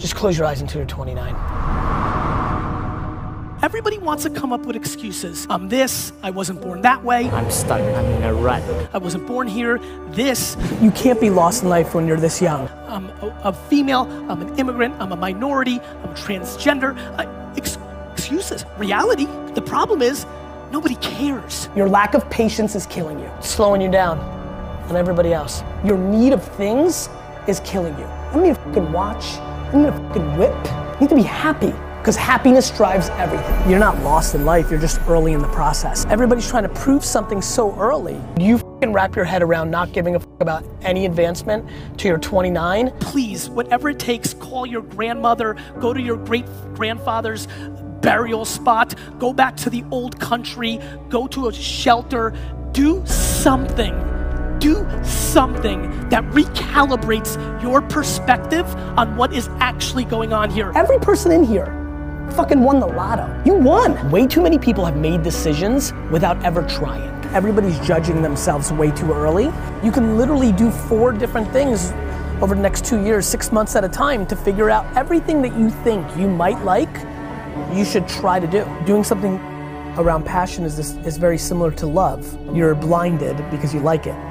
Just close your eyes until you're 29. Everybody wants to come up with excuses. I'm this, I wasn't born that way, I'm stuck. I'm in a rut. I wasn't born here, this, You can't be lost in life when you're this young. I'm a, a female, I'm an immigrant, I'm a minority, I'm transgender. Uh, ex- excuses. Reality, the problem is, nobody cares. Your lack of patience is killing you, It's slowing you down, and everybody else. Your need of things is killing you. I don't need a fucking watch. Need a fucking whip. You need to be happy. Because happiness drives everything. You're not lost in life, you're just early in the process. Everybody's trying to prove something so early. You fucking wrap your head around not giving a fuck about any advancement to your 29. Please, whatever it takes, call your grandmother, go to your great grandfather's burial spot, go back to the old country, go to a shelter, do something. Do something that recalibrates your perspective on what is actually going on here. Every person in here fucking won the lotto. You won. Way too many people have made decisions without ever trying. Everybody's judging themselves way too early. You can literally do four different things over the next two years, six months at a time to figure out everything that you think you might like, you should try to do. Doing something around passion is, this, is very similar to love. You're blinded because you like it.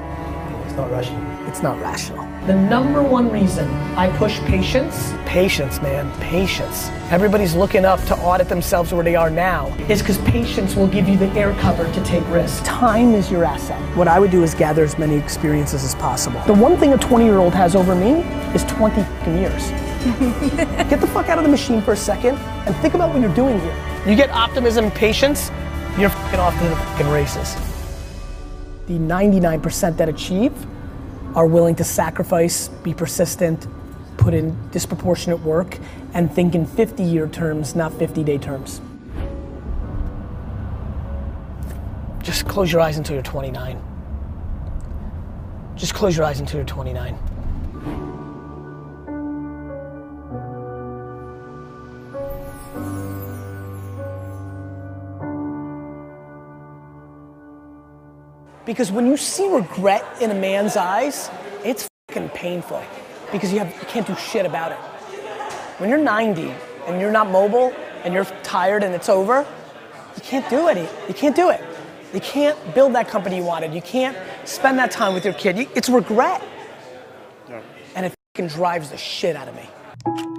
It's not rational. It's not rational. The number one reason I push patience, patience, man, patience. Everybody's looking up to audit themselves where they are now, is because patience will give you the air cover to take risks. Time is your asset. What I would do is gather as many experiences as possible. The one thing a 20 year old has over me is 20 years. Get the fuck out of the machine for a second and think about what you're doing here. You get optimism and patience, you're fucking off to the fucking races. The 99% that achieve are willing to sacrifice, be persistent, put in disproportionate work, and think in 50 year terms, not 50 day terms. Just close your eyes until you're 29. Just close your eyes until you're 29. Because when you see regret in a man's eyes, it's fucking painful because you, have, you can't do shit about it. When you're 90 and you're not mobile and you're tired and it's over, you can't do it. You can't do it. You can't build that company you wanted. You can't spend that time with your kid. It's regret. And it fucking drives the shit out of me.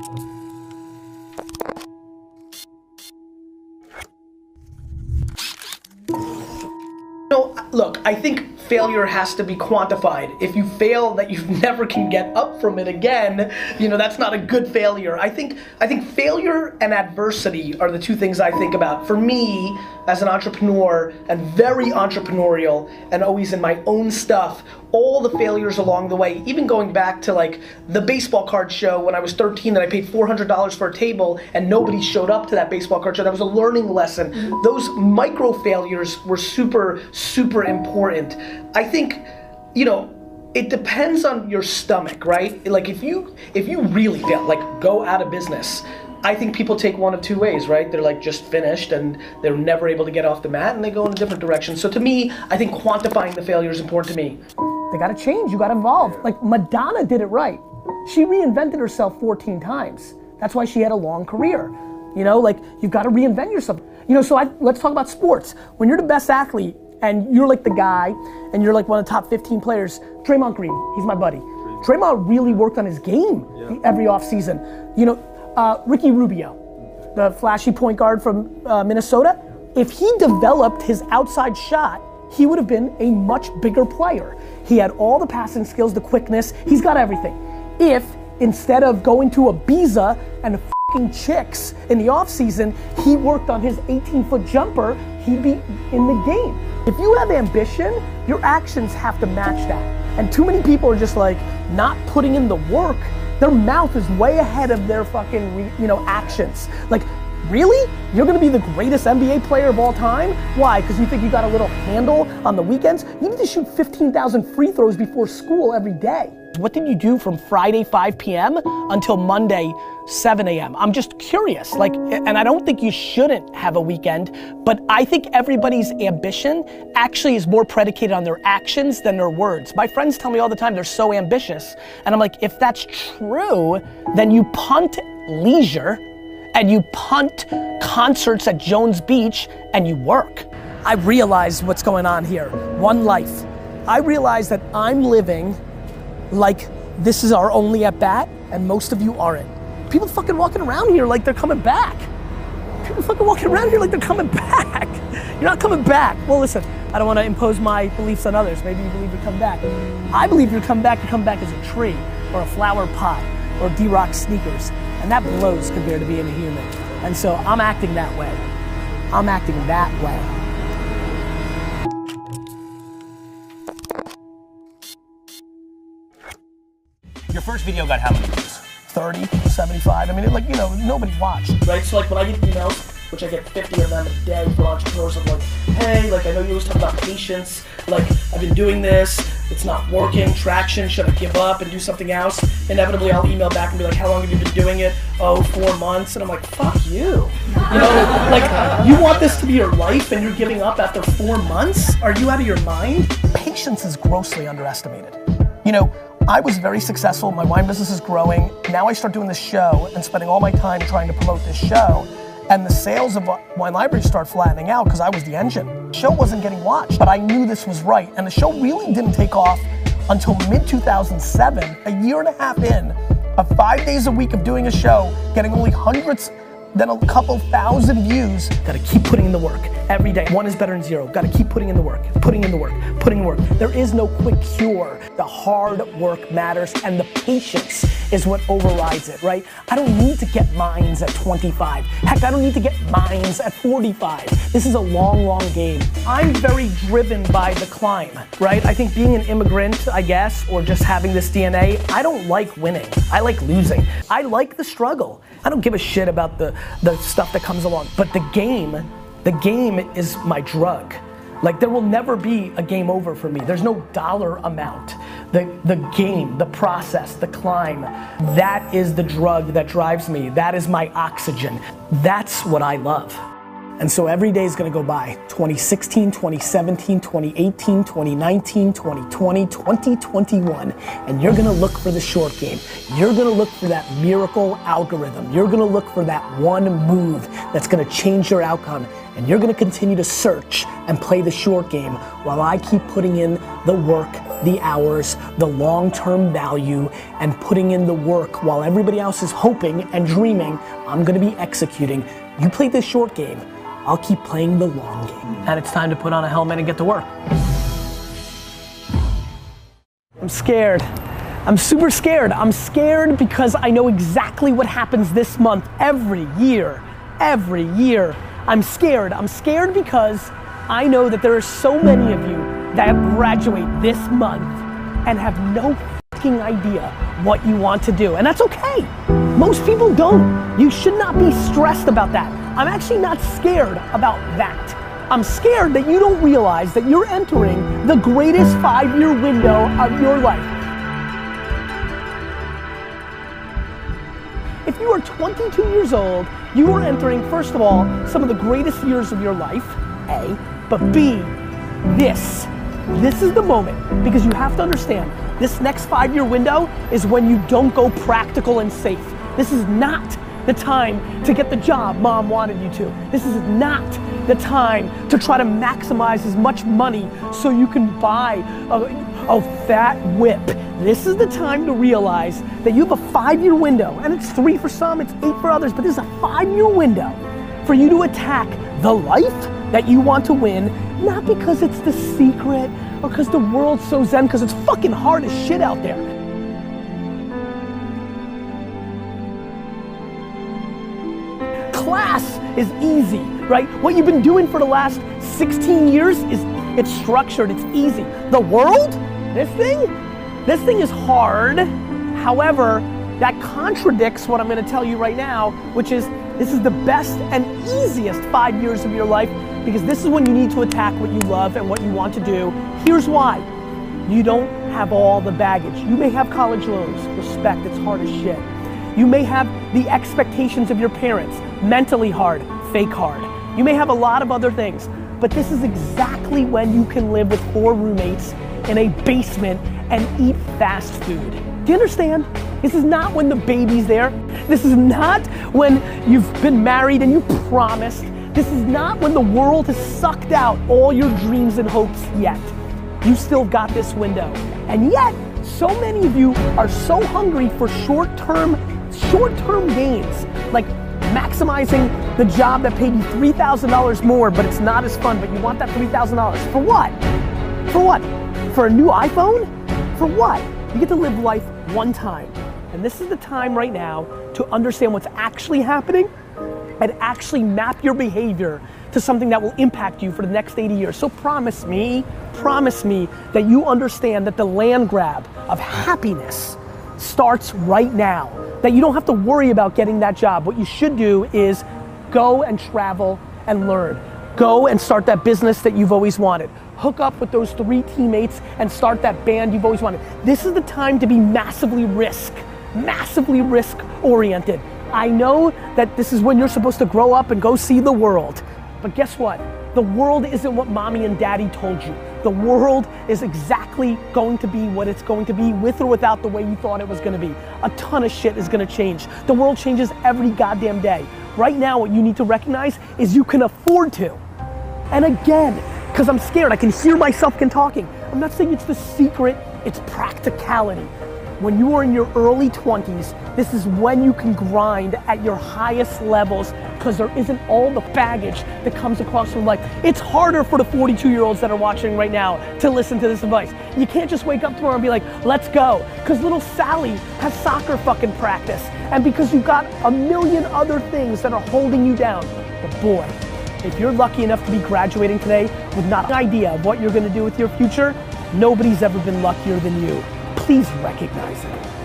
I think failure has to be quantified. If you fail that you never can get up from it again, you know, that's not a good failure. I think I think failure and adversity are the two things I think about. For me, as an entrepreneur and very entrepreneurial and always in my own stuff, all the failures along the way, even going back to like the baseball card show when I was 13 that I paid $400 for a table and nobody showed up to that baseball card show. That was a learning lesson. Mm-hmm. Those micro failures were super, super important. I think, you know, it depends on your stomach, right? Like if you if you really fail, like go out of business. I think people take one of two ways, right? They're like just finished and they're never able to get off the mat and they go in a different direction. So to me, I think quantifying the failure is important to me. They gotta change, you gotta evolve. Like Madonna did it right. She reinvented herself 14 times. That's why she had a long career. You know, like you've gotta reinvent yourself. You know, so I, let's talk about sports. When you're the best athlete and you're like the guy and you're like one of the top 15 players, Draymond Green, he's my buddy. Draymond really worked on his game every offseason. You know, uh, Ricky Rubio, the flashy point guard from uh, Minnesota, if he developed his outside shot, he would have been a much bigger player. He had all the passing skills, the quickness, he's got everything. If instead of going to Ibiza and fucking chicks in the offseason, he worked on his 18 foot jumper, he'd be in the game. If you have ambition, your actions have to match that. And too many people are just like not putting in the work. Their mouth is way ahead of their fucking, you know, actions. Like, really? You're gonna be the greatest NBA player of all time? Why? Because you think you got a little handle on the weekends? You need to shoot 15,000 free throws before school every day. What did you do from Friday 5 p.m. until Monday 7 a.m.? I'm just curious. Like, and I don't think you shouldn't have a weekend, but I think everybody's ambition actually is more predicated on their actions than their words. My friends tell me all the time they're so ambitious. And I'm like, if that's true, then you punt leisure and you punt concerts at Jones Beach and you work. I realize what's going on here. One life. I realize that I'm living like this is our only at bat and most of you aren't. People fucking walking around here like they're coming back. People fucking walking around here like they're coming back. You're not coming back. Well, listen, I don't want to impose my beliefs on others. Maybe you believe you come back. I believe you come back, you come back as a tree or a flower pot or D-Rock sneakers. And that blows compared to being a human. And so I'm acting that way. I'm acting that way. Your first video got how many views? 30, 75. I mean, like, you know, nobody watched. Right? So, like, when I get emails, which I get 50 of them a day for entrepreneurs, I'm like, hey, like, I know you always talk about patience. Like, I've been doing this, it's not working, traction, should I give up and do something else? Inevitably, I'll email back and be like, how long have you been doing it? Oh, four months. And I'm like, fuck you. You know, like, you want this to be your life and you're giving up after four months? Are you out of your mind? Patience is grossly underestimated. You know, I was very successful. My wine business is growing. Now I start doing this show and spending all my time trying to promote this show. And the sales of Wine Library start flattening out because I was the engine. The show wasn't getting watched, but I knew this was right. And the show really didn't take off until mid 2007, a year and a half in, of five days a week of doing a show, getting only hundreds then a couple thousand views. Gotta keep putting in the work every day. One is better than zero. Gotta keep putting in the work, putting in the work, putting in the work. There is no quick cure. The hard work matters and the patience is what overrides it, right? I don't need to get mines at 25. Heck, I don't need to get mines at 45. This is a long, long game. I'm very driven by the climb, right? I think being an immigrant, I guess, or just having this DNA, I don't like winning. I like losing. I like the struggle. I don't give a shit about the, the stuff that comes along. But the game, the game is my drug. Like there will never be a game over for me. There's no dollar amount. The the game, the process, the climb, that is the drug that drives me. That is my oxygen. That's what I love. And so every day is gonna go by 2016, 2017, 2018, 2019, 2020, 2021. And you're gonna look for the short game. You're gonna look for that miracle algorithm. You're gonna look for that one move that's gonna change your outcome. And you're gonna continue to search and play the short game while I keep putting in the work, the hours, the long term value, and putting in the work while everybody else is hoping and dreaming. I'm gonna be executing. You play this short game. I'll keep playing the long game. And it's time to put on a helmet and get to work. I'm scared. I'm super scared. I'm scared because I know exactly what happens this month every year. Every year. I'm scared. I'm scared because I know that there are so many of you that graduate this month and have no fucking idea what you want to do. And that's okay. Most people don't. You should not be stressed about that. I'm actually not scared about that. I'm scared that you don't realize that you're entering the greatest five year window of your life. If you are 22 years old, you are entering, first of all, some of the greatest years of your life, A, but B, this. This is the moment because you have to understand this next five year window is when you don't go practical and safe. This is not the time to get the job mom wanted you to. This is not the time to try to maximize as much money so you can buy a, a fat whip. This is the time to realize that you have a five year window, and it's three for some, it's eight for others, but this is a five year window for you to attack the life that you want to win, not because it's the secret or because the world's so zen, because it's fucking hard as shit out there. Is easy, right? What you've been doing for the last 16 years is it's structured, it's easy. The world, this thing, this thing is hard. However, that contradicts what I'm gonna tell you right now, which is this is the best and easiest five years of your life because this is when you need to attack what you love and what you want to do. Here's why. You don't have all the baggage. You may have college loans, respect, it's hard as shit. You may have the expectations of your parents, mentally hard, fake hard. You may have a lot of other things, but this is exactly when you can live with four roommates in a basement and eat fast food. Do you understand? This is not when the baby's there. This is not when you've been married and you promised. This is not when the world has sucked out all your dreams and hopes yet. You still got this window. And yet, so many of you are so hungry for short-term, short-term gains. Like maximizing the job that paid you $3,000 more, but it's not as fun, but you want that $3,000. For what? For what? For a new iPhone? For what? You get to live life one time. And this is the time right now to understand what's actually happening and actually map your behavior to something that will impact you for the next 80 years. So promise me, promise me that you understand that the land grab of happiness starts right now. That you don't have to worry about getting that job. What you should do is go and travel and learn. Go and start that business that you've always wanted. Hook up with those three teammates and start that band you've always wanted. This is the time to be massively risk, massively risk oriented. I know that this is when you're supposed to grow up and go see the world. But guess what? The world isn't what mommy and daddy told you. The world is exactly going to be what it's going to be with or without the way you thought it was going to be. A ton of shit is going to change. The world changes every goddamn day. Right now, what you need to recognize is you can afford to. And again, because I'm scared, I can hear myself can talking. I'm not saying it's the secret, it's practicality when you are in your early 20s, this is when you can grind at your highest levels because there isn't all the baggage that comes across from life. It's harder for the 42 year olds that are watching right now to listen to this advice. You can't just wake up tomorrow and be like, let's go. Because little Sally has soccer fucking practice. And because you've got a million other things that are holding you down. But boy, if you're lucky enough to be graduating today with not an idea of what you're gonna do with your future, nobody's ever been luckier than you please recognize it.